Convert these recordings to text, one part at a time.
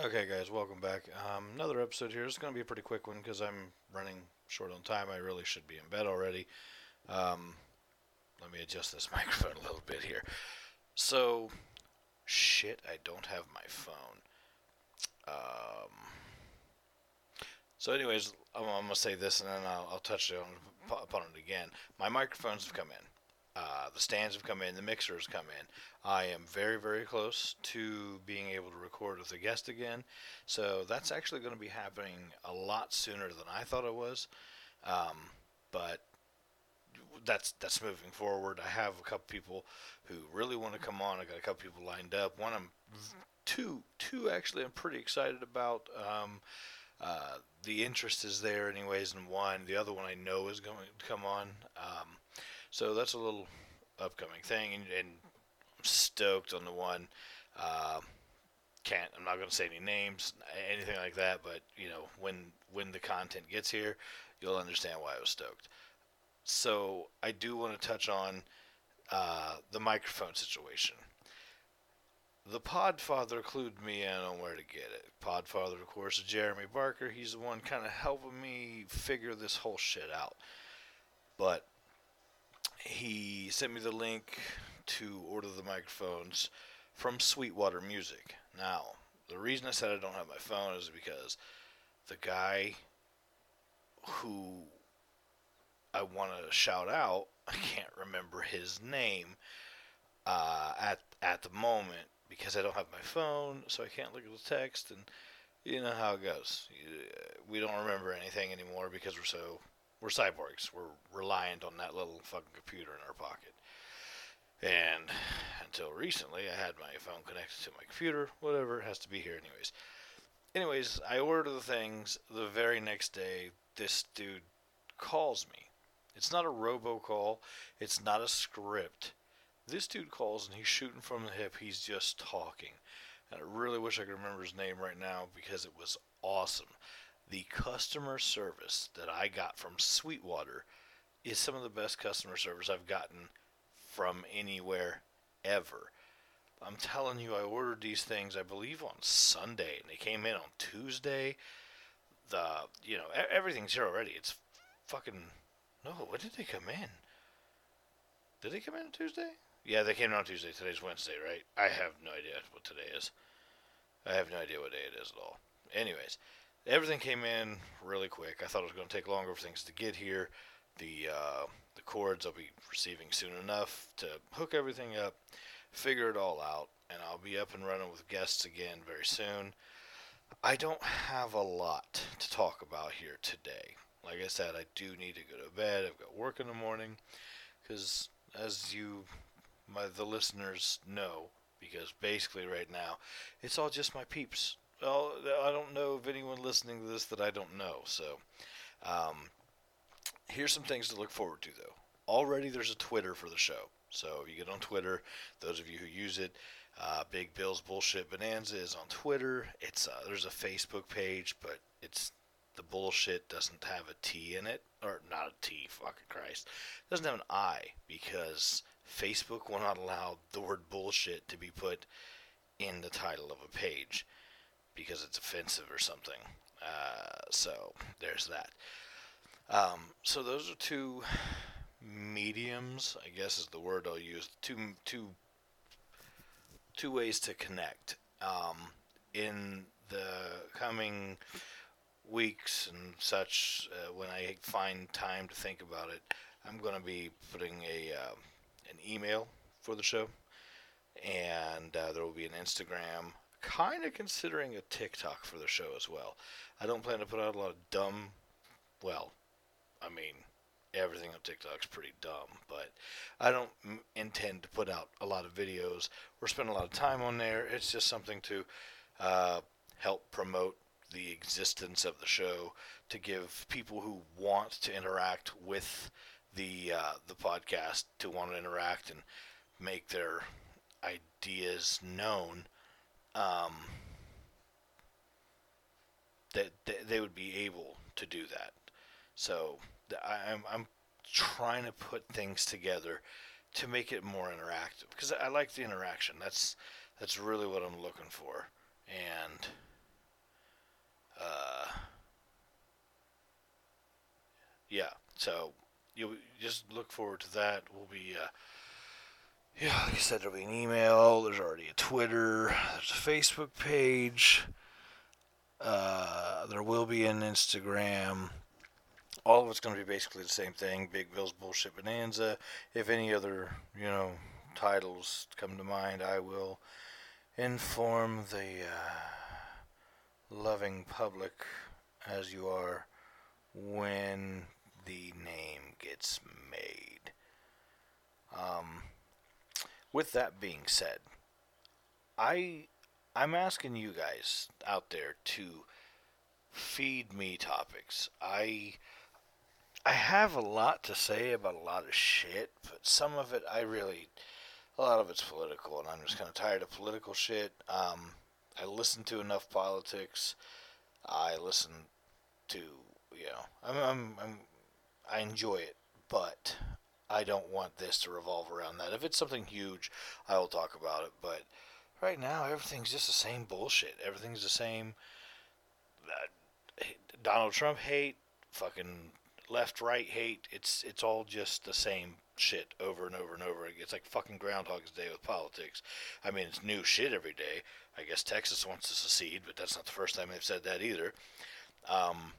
Okay, guys, welcome back. Um, another episode here. It's going to be a pretty quick one because I'm running short on time. I really should be in bed already. Um, let me adjust this microphone a little bit here. So, shit, I don't have my phone. Um, so, anyways, I'm, I'm going to say this and then I'll, I'll touch on, upon it again. My microphones have come in. Uh, the stands have come in, the mixers come in. I am very, very close to being able to record with a guest again. So that's actually going to be happening a lot sooner than I thought it was. Um, but that's that's moving forward. I have a couple people who really want to come on. I got a couple people lined up. One I'm two two actually I'm pretty excited about. Um, uh, the interest is there anyways and one. The other one I know is going to come on. Um, so that's a little upcoming thing, and, and I'm stoked on the one. Uh, can't I'm not going to say any names, anything like that, but you know when when the content gets here, you'll understand why I was stoked. So I do want to touch on uh, the microphone situation. The Podfather clued me in on where to get it. Podfather, of course, is Jeremy Barker. He's the one kind of helping me figure this whole shit out. But he sent me the link to order the microphones from Sweetwater Music. Now, the reason I said I don't have my phone is because the guy who I want to shout out, I can't remember his name uh, at at the moment because I don't have my phone, so I can't look at the text, and you know how it goes. We don't remember anything anymore because we're so we're cyborgs. We're reliant on that little fucking computer in our pocket. And until recently, I had my phone connected to my computer. Whatever, it has to be here anyways. Anyways, I order the things. The very next day, this dude calls me. It's not a robocall. It's not a script. This dude calls and he's shooting from the hip. He's just talking. And I really wish I could remember his name right now because it was awesome the customer service that I got from Sweetwater is some of the best customer service I've gotten from anywhere ever. I'm telling you, I ordered these things, I believe, on Sunday, and they came in on Tuesday. The, you know, everything's here already. It's fucking. No, when did they come in? Did they come in on Tuesday? Yeah, they came in on Tuesday. Today's Wednesday, right? I have no idea what today is. I have no idea what day it is at all. Anyways, everything came in really quick. I thought it was going to take longer for things to get here. The uh, the cords I'll be receiving soon enough to hook everything up, figure it all out, and I'll be up and running with guests again very soon. I don't have a lot to talk about here today. Like I said, I do need to go to bed. I've got work in the morning because, as you, my the listeners know, because basically right now it's all just my peeps well, I don't know of anyone listening to this that I don't know. So, um, here's some things to look forward to, though. Already there's a Twitter for the show. So, you get on Twitter, those of you who use it, uh, Big Bill's Bullshit Bonanza is on Twitter. It's uh, There's a Facebook page, but it's the bullshit doesn't have a T in it. Or not a T, fucking Christ. It doesn't have an I because Facebook will not allow the word bullshit to be put in the title of a page because it's offensive or something. Uh, so there's that. Um, so those are two mediums, I guess is the word I'll use. Two two two ways to connect. Um, in the coming weeks and such, uh, when I find time to think about it, I'm going to be putting a uh, an email for the show, and uh, there will be an Instagram kind of considering a TikTok for the show as well. I don't plan to put out a lot of dumb, well, I mean, everything on TikTok's pretty dumb, but I don't m- intend to put out a lot of videos or spend a lot of time on there. It's just something to uh, help promote the existence of the show, to give people who want to interact with the uh, the podcast to want to interact and make their ideas known um, that they, they would be able to do that. So I'm, I'm trying to put things together to make it more interactive because I like the interaction. That's that's really what I'm looking for, and uh, yeah. So you just look forward to that. We'll be uh, yeah, like I said, there'll be an email. There's already a Twitter. There's a Facebook page. Uh, there will be an Instagram. All of it's going to be basically the same thing. Big Bill's Bullshit Bonanza. If any other, you know, titles come to mind, I will inform the uh, loving public, as you are, when the name gets made. Um, with that being said, I I'm asking you guys out there to feed me topics. I I have a lot to say about a lot of shit, but some of it I really a lot of it's political, and I'm just kind of tired of political shit. Um, I listen to enough politics. I listen to you know I'm, I'm, I'm I enjoy it, but I don't want this to revolve around that. If it's something huge, I will talk about it. But right now, everything's just the same bullshit. Everything's the same. Uh, Donald Trump hate, fucking left right hate. It's it's all just the same shit over and over and over. Again it's like fucking Groundhog's Day with politics. I mean, it's new shit every day. I guess Texas wants to secede, but that's not the first time they've said that either. Um,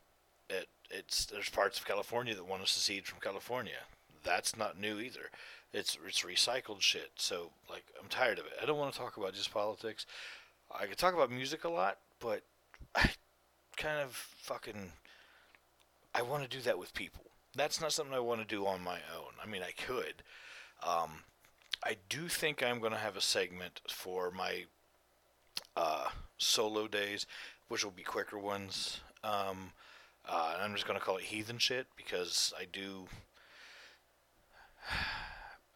it it's there's parts of California that want to secede from California. That's not new either. It's it's recycled shit. So like I'm tired of it. I don't want to talk about just politics. I could talk about music a lot, but I kind of fucking I want to do that with people. That's not something I want to do on my own. I mean, I could. Um, I do think I'm going to have a segment for my uh, solo days, which will be quicker ones. Um, uh, I'm just going to call it heathen shit because I do.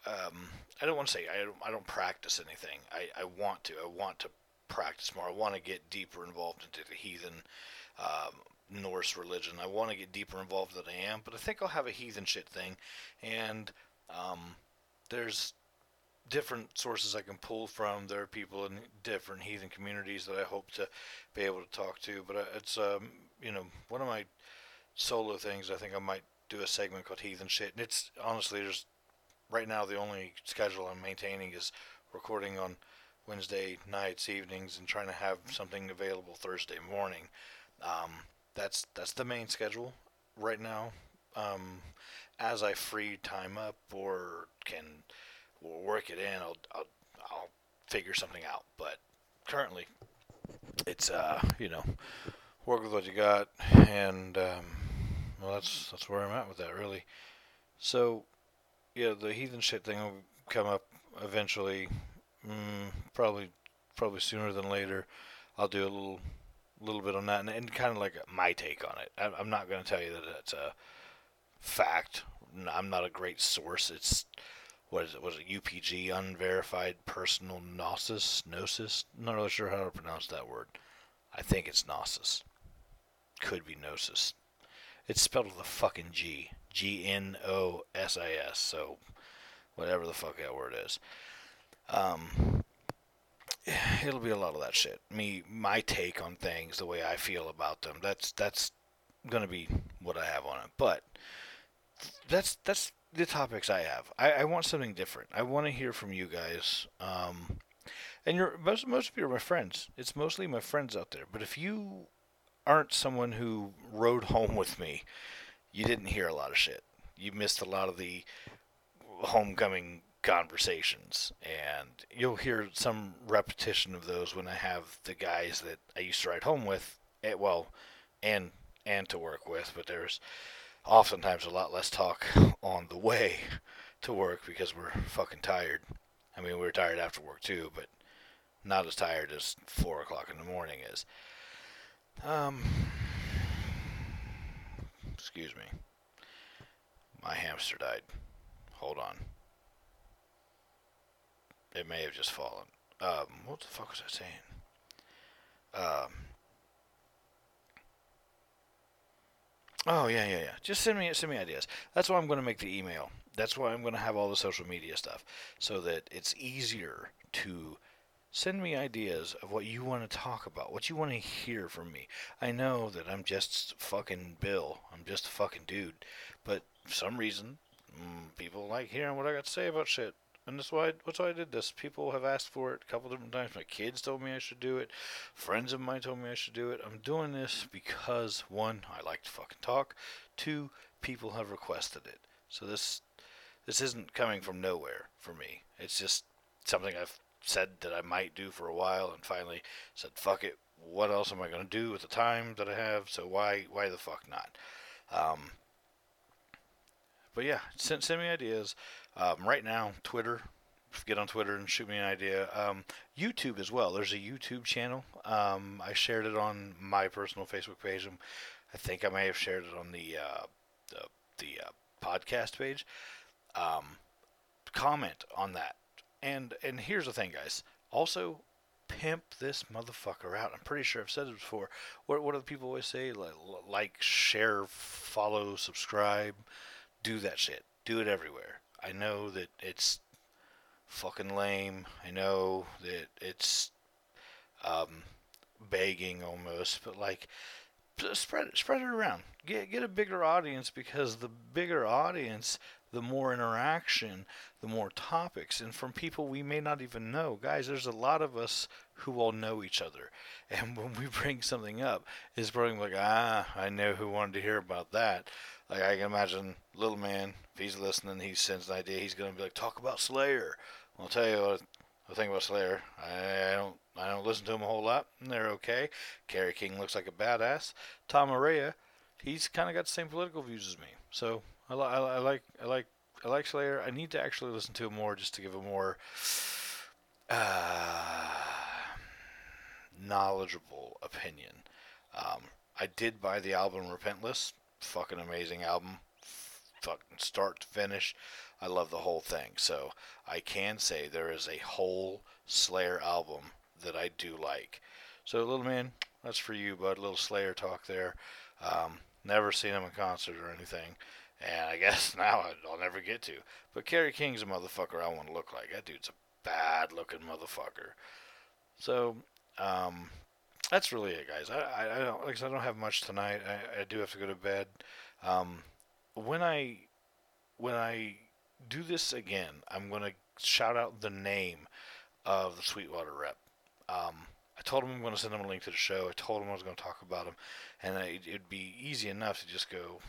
Um, I don't want to say I don't, I don't practice anything. I, I want to. I want to practice more. I want to get deeper involved into the heathen um, Norse religion. I want to get deeper involved than I am, but I think I'll have a heathen shit thing. And um, there's different sources I can pull from. There are people in different heathen communities that I hope to be able to talk to. But uh, it's um, you know one of my solo things. I think I might do a segment called Heathen Shit, and it's honestly just right now the only schedule I'm maintaining is recording on Wednesday nights, evenings, and trying to have something available Thursday morning. Um, that's that's the main schedule right now. Um, as I free time up or can work it in, I'll, I'll I'll figure something out. But currently, it's uh you know work with what you got, and um, well that's that's where I'm at with that really. So yeah, the heathen shit thing will come up eventually. Mm, probably probably sooner than later. I'll do a little little bit on that, and, and kind of like my take on it. I, I'm not going to tell you that it's a fact. I'm not a great source. It's what is it? Was it UPG, unverified personal gnosis? Gnosis? Not really sure how to pronounce that word. I think it's gnosis. Could be gnosis. It's spelled with a fucking G. G N O S I S. So, whatever the fuck that word is. Um, it'll be a lot of that shit. Me, my take on things, the way I feel about them. That's that's gonna be what I have on it. But that's that's the topics I have. I, I want something different. I want to hear from you guys. Um, and you're most most of you are my friends. It's mostly my friends out there. But if you aren't someone who rode home with me, you didn't hear a lot of shit. You missed a lot of the homecoming conversations, and you'll hear some repetition of those when I have the guys that I used to ride home with, eh, well, and and to work with. But there's oftentimes a lot less talk on the way to work because we're fucking tired. I mean, we were tired after work too, but not as tired as four o'clock in the morning is. Um, excuse me. My hamster died. Hold on. It may have just fallen. Um, what the fuck was I saying? Um. Oh yeah, yeah, yeah. Just send me send me ideas. That's why I'm going to make the email. That's why I'm going to have all the social media stuff so that it's easier to Send me ideas of what you want to talk about, what you want to hear from me. I know that I'm just fucking Bill. I'm just a fucking dude. But for some reason, mm, people like hearing what I got to say about shit. And that's why, that's why I did this. People have asked for it a couple different times. My kids told me I should do it. Friends of mine told me I should do it. I'm doing this because, one, I like to fucking talk. Two, people have requested it. So this this isn't coming from nowhere for me. It's just something I've said that I might do for a while, and finally said, "Fuck it. What else am I going to do with the time that I have? So why why the fuck not?" Um, but yeah, send send me ideas. Um, right now, Twitter. Get on Twitter and shoot me an idea. Um, YouTube as well. There's a YouTube channel. Um, I shared it on my personal Facebook page. I think I may have shared it on the uh, the, the uh, podcast page. Um, comment on that and and here's the thing, guys. Also, pimp this motherfucker out. I'm pretty sure I've said it before. What what do the people always say? Like, like, share, follow, subscribe, do that shit. Do it everywhere. I know that it's fucking lame. I know that it's um, begging almost, but like spread it, spread it around. Get get a bigger audience because the bigger audience the more interaction, the more topics, and from people we may not even know. Guys, there's a lot of us who all know each other, and when we bring something up, it's probably like, ah, I know who wanted to hear about that. Like I can imagine, little man, if he's listening, he sends an idea. He's gonna be like, talk about Slayer. I'll tell you what. The thing about Slayer, I, I don't, I don't listen to him a whole lot. And they're okay. Kerry King looks like a badass. Tom Araya, he's kind of got the same political views as me. So I, li- I, like I like I like Slayer. I need to actually listen to him more just to give a more uh, knowledgeable opinion. Um, I did buy the album Repentless. Fucking amazing album. Fucking start to finish. I love the whole thing. So I can say there is a whole Slayer album that I do like. So little man, that's for you, bud. A little Slayer talk there. Um, never seen him in concert or anything. And I guess now I'll never get to. But Kerry King's a motherfucker I want to look like. That dude's a bad looking motherfucker. So, um, that's really it, guys. I, I, I don't like I, I don't have much tonight. I, I do have to go to bed. Um, when I when I do this again, I'm gonna shout out the name of the Sweetwater rep. Um, I told him I'm going to send him a link to the show. I told him I was going to talk about him, and I, it'd be easy enough to just go,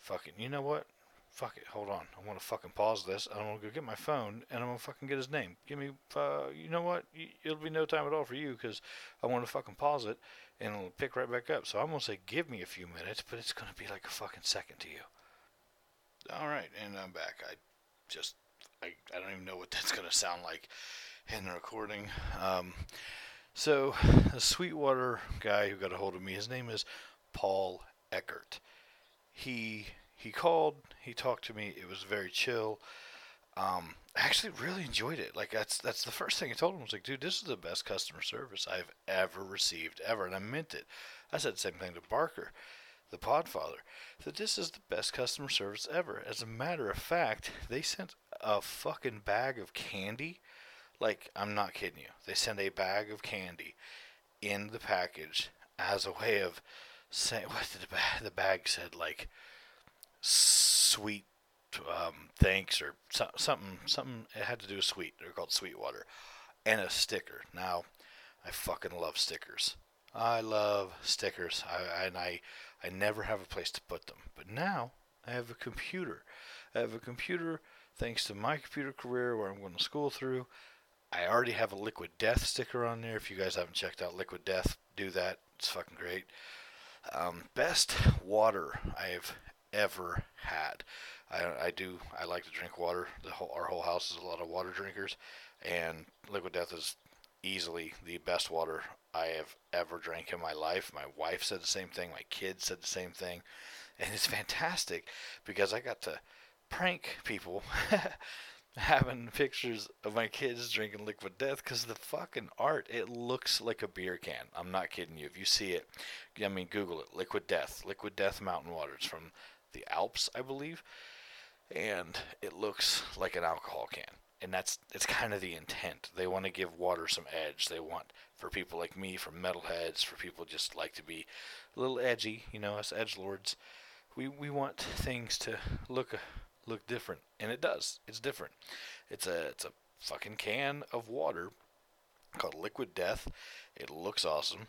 fucking, you know what? Fuck it. Hold on. I want to fucking pause this. I'm going to go get my phone and I'm gonna fucking get his name. Give me, uh, you know what? It'll be no time at all for you because I want to fucking pause it and it'll pick right back up. So I'm gonna say give me a few minutes, but it's gonna be like a fucking second to you. All right, and I'm back. I just, I, I don't even know what that's gonna sound like in the recording. Um, so the Sweetwater guy who got a hold of me, his name is Paul Eckert. He he called, he talked to me. It was very chill. Um, I actually really enjoyed it. Like that's that's the first thing I told him I was like, dude, this is the best customer service I've ever received ever, and I meant it. I said the same thing to Barker, the Podfather, that this is the best customer service ever. As a matter of fact, they sent a fucking bag of candy. Like I'm not kidding you. They sent a bag of candy in the package as a way of saying what did the bag, the bag said like sweet um, thanks or so, something something it had to do with sweet. They're called Sweetwater, and a sticker. Now, I fucking love stickers. I love stickers. I, and I I never have a place to put them. But now I have a computer. I have a computer thanks to my computer career where I'm going to school through. I already have a Liquid Death sticker on there. If you guys haven't checked out Liquid Death, do that. It's fucking great. Um, best water I've ever had. I, I do. I like to drink water. Whole our whole house is a lot of water drinkers, and Liquid Death is easily the best water I have ever drank in my life. My wife said the same thing. My kids said the same thing, and it's fantastic because I got to prank people having pictures of my kids drinking liquid death because the fucking art it looks like a beer can i'm not kidding you if you see it i mean google it liquid death liquid death mountain water it's from the alps i believe and it looks like an alcohol can and that's it's kind of the intent. They want to give water some edge. They want for people like me, for metalheads, for people just like to be a little edgy, you know, us edge lords. We we want things to look look different, and it does. It's different. It's a it's a fucking can of water called Liquid Death. It looks awesome.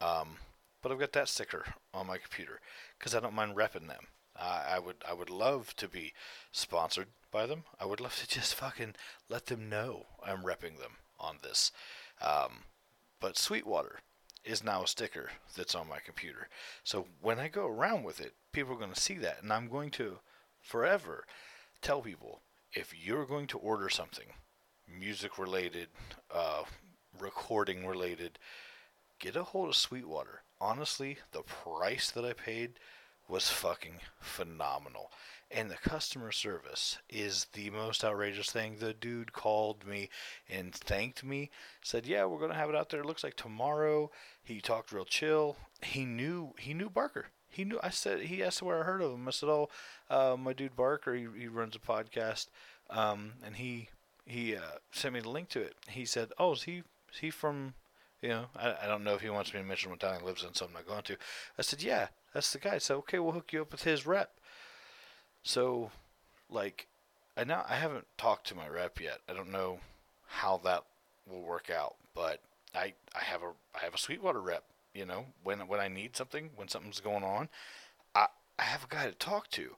Um, but I've got that sticker on my computer because I don't mind repping them. Uh, I would I would love to be sponsored by them. I would love to just fucking let them know I'm repping them on this. Um, but Sweetwater is now a sticker that's on my computer. So when I go around with it, people are going to see that, and I'm going to forever tell people if you're going to order something, music related, uh, recording related, get a hold of Sweetwater. Honestly, the price that I paid was fucking phenomenal. And the customer service is the most outrageous thing. The dude called me and thanked me, said, "Yeah, we're gonna have it out there. It looks like tomorrow." He talked real chill. He knew he knew Barker. He knew. I said he asked where I heard of him. I said, "Oh, uh, my dude Barker. He, he runs a podcast, um, and he he uh, sent me the link to it. He said, "Oh, is he is he from you know, I, I don't know if he wants me to mention what town he lives in, so I'm not going to. I said, yeah, that's the guy. So okay, we'll hook you up with his rep. So, like, I now I haven't talked to my rep yet. I don't know how that will work out, but I I have a I have a Sweetwater rep. You know, when when I need something, when something's going on, I I have a guy to talk to.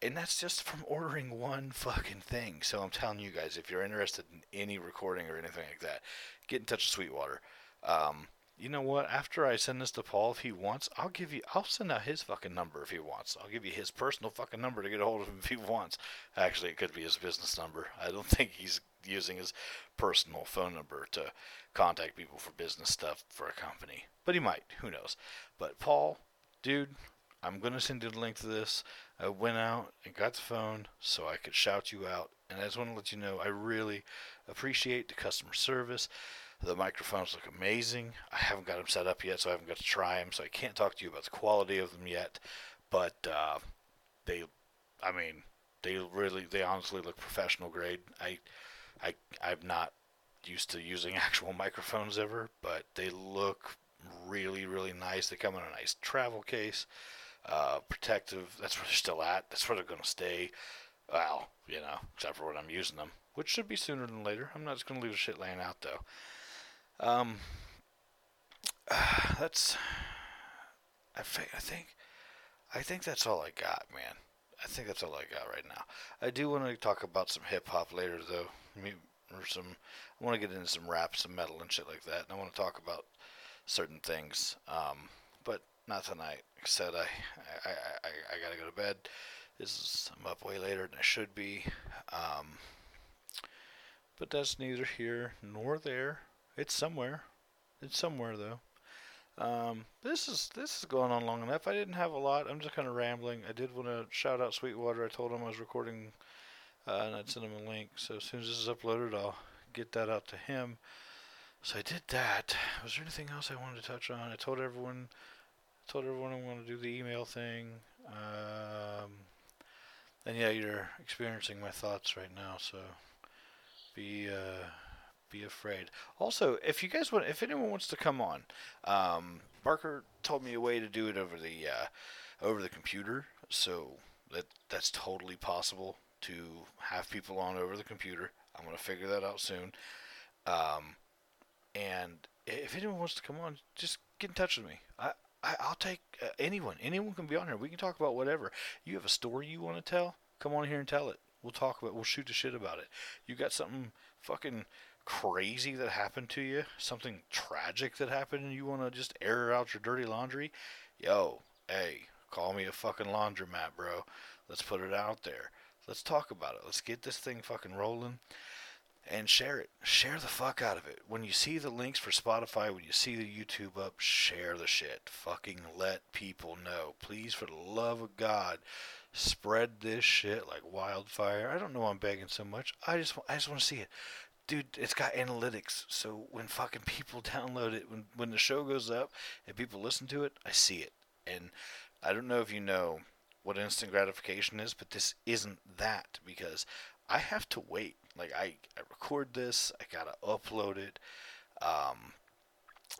And that's just from ordering one fucking thing. So I'm telling you guys, if you're interested in any recording or anything like that, get in touch with Sweetwater. Um, you know what? After I send this to Paul, if he wants, I'll give you. I'll send out his fucking number if he wants. I'll give you his personal fucking number to get a hold of him if he wants. Actually, it could be his business number. I don't think he's using his personal phone number to contact people for business stuff for a company, but he might. Who knows? But Paul, dude, I'm gonna send you the link to this. I went out and got the phone so I could shout you out, and I just want to let you know I really appreciate the customer service. The microphones look amazing. I haven't got them set up yet, so I haven't got to try them, so I can't talk to you about the quality of them yet. But uh, they, I mean, they really, they honestly look professional grade. I, I, I'm not used to using actual microphones ever, but they look really, really nice. They come in a nice travel case, uh, protective. That's where they're still at. That's where they're gonna stay. Well, you know, except for when I'm using them, which should be sooner than later. I'm not just gonna leave the shit laying out though. Um, that's. I think. I think. I think that's all I got, man. I think that's all I got right now. I do want to talk about some hip hop later, though. Or some. I want to get into some rap, some metal, and shit like that. And I want to talk about certain things. Um, but not tonight. Like I said, I, I, I, I gotta go to bed. This is I'm up way later than I should be. Um, but that's neither here nor there. It's somewhere. It's somewhere though. Um, this is this is going on long enough. I didn't have a lot. I'm just kind of rambling. I did want to shout out Sweetwater. I told him I was recording, uh, and I'd send him a link. So as soon as this is uploaded, I'll get that out to him. So I did that. Was there anything else I wanted to touch on? I told everyone, I told everyone I'm going to do the email thing. Um, and yeah, you're experiencing my thoughts right now. So be. Uh, be afraid. Also, if you guys want, if anyone wants to come on, um, Barker told me a way to do it over the uh, over the computer, so that that's totally possible to have people on over the computer. I'm gonna figure that out soon. Um, and if anyone wants to come on, just get in touch with me. I, I will take uh, anyone. Anyone can be on here. We can talk about whatever. You have a story you want to tell? Come on here and tell it. We'll talk about. We'll shoot the shit about it. You got something fucking crazy that happened to you, something tragic that happened, and you want to just air out your dirty laundry, yo, hey, call me a fucking laundromat, bro. Let's put it out there. Let's talk about it. Let's get this thing fucking rolling and share it. Share the fuck out of it. When you see the links for Spotify, when you see the YouTube up, share the shit. Fucking let people know. Please, for the love of God, spread this shit like wildfire. I don't know why I'm begging so much. I just I just want to see it dude, it's got analytics. So when fucking people download it, when when the show goes up and people listen to it, I see it. And I don't know if you know what instant gratification is, but this isn't that because I have to wait. Like I, I record this, I gotta upload it, um,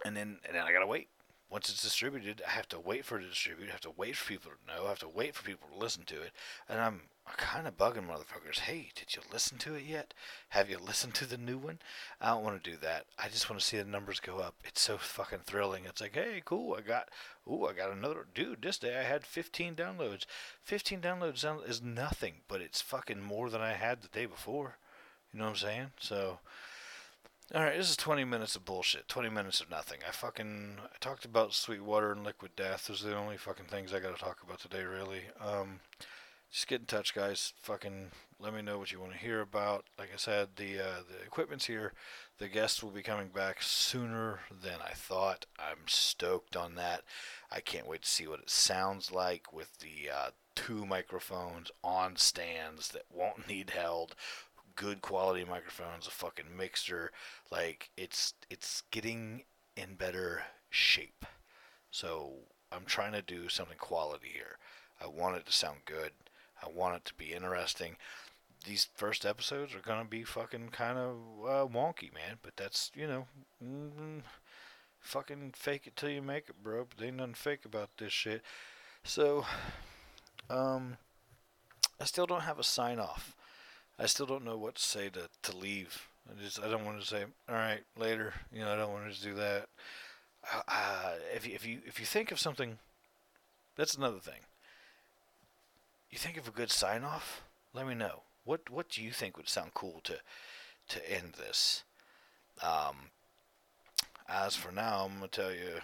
and then and then I gotta wait. Once it's distributed, I have to wait for it to distribute. I have to wait for people to know. I have to wait for people to listen to it. And I'm kind of bugging motherfuckers. Hey, did you listen to it yet? Have you listened to the new one? I don't want to do that. I just want to see the numbers go up. It's so fucking thrilling. It's like, hey, cool. I got, ooh, I got another. Dude, this day I had 15 downloads. 15 downloads is nothing, but it's fucking more than I had the day before. You know what I'm saying? So, all right, this is 20 minutes of bullshit. 20 minutes of nothing. I fucking I talked about Sweetwater and Liquid Death. Those are the only fucking things I got to talk about today, really. Um, just get in touch, guys. Fucking let me know what you want to hear about. Like I said, the uh, the equipment's here. The guests will be coming back sooner than I thought. I'm stoked on that. I can't wait to see what it sounds like with the uh, two microphones on stands that won't need held good quality microphones, a fucking mixer. Like it's it's getting in better shape. So I'm trying to do something quality here. I want it to sound good. I want it to be interesting. These first episodes are gonna be fucking kind of uh, wonky, man. But that's you know, mm, fucking fake it till you make it, bro. But ain't nothing fake about this shit. So, um, I still don't have a sign off. I still don't know what to say to, to leave. I just I don't want to say all right later. You know I don't want to do that. Uh, if you, if you if you think of something, that's another thing. You think of a good sign off? Let me know. What what do you think would sound cool to to end this? Um, as for now, I'm gonna tell you,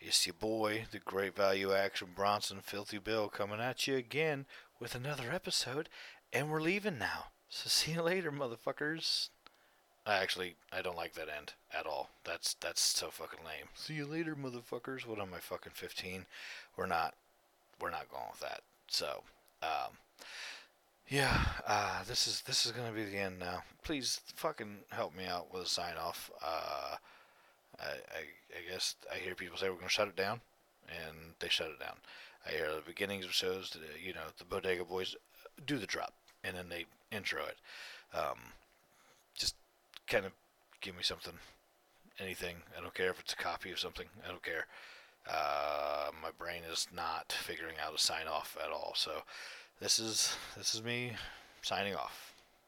it's your boy, the Great Value Action Bronson Filthy Bill, coming at you again with another episode, and we're leaving now. So see you later, motherfuckers. I actually I don't like that end at all. That's that's so fucking lame. See you later, motherfuckers. What am I fucking fifteen? We're not we're not going with that. So, um, yeah, uh, this is this is gonna be the end now. Please fucking help me out with a sign off. Uh, I, I I guess I hear people say we're gonna shut it down, and they shut it down. I hear the beginnings of shows, you know, the Bodega Boys do the drop and then they intro it. Um, just kind of give me something, anything. I don't care if it's a copy of something. I don't care. Uh, my brain is not figuring out a sign off at all. So this is this is me signing off.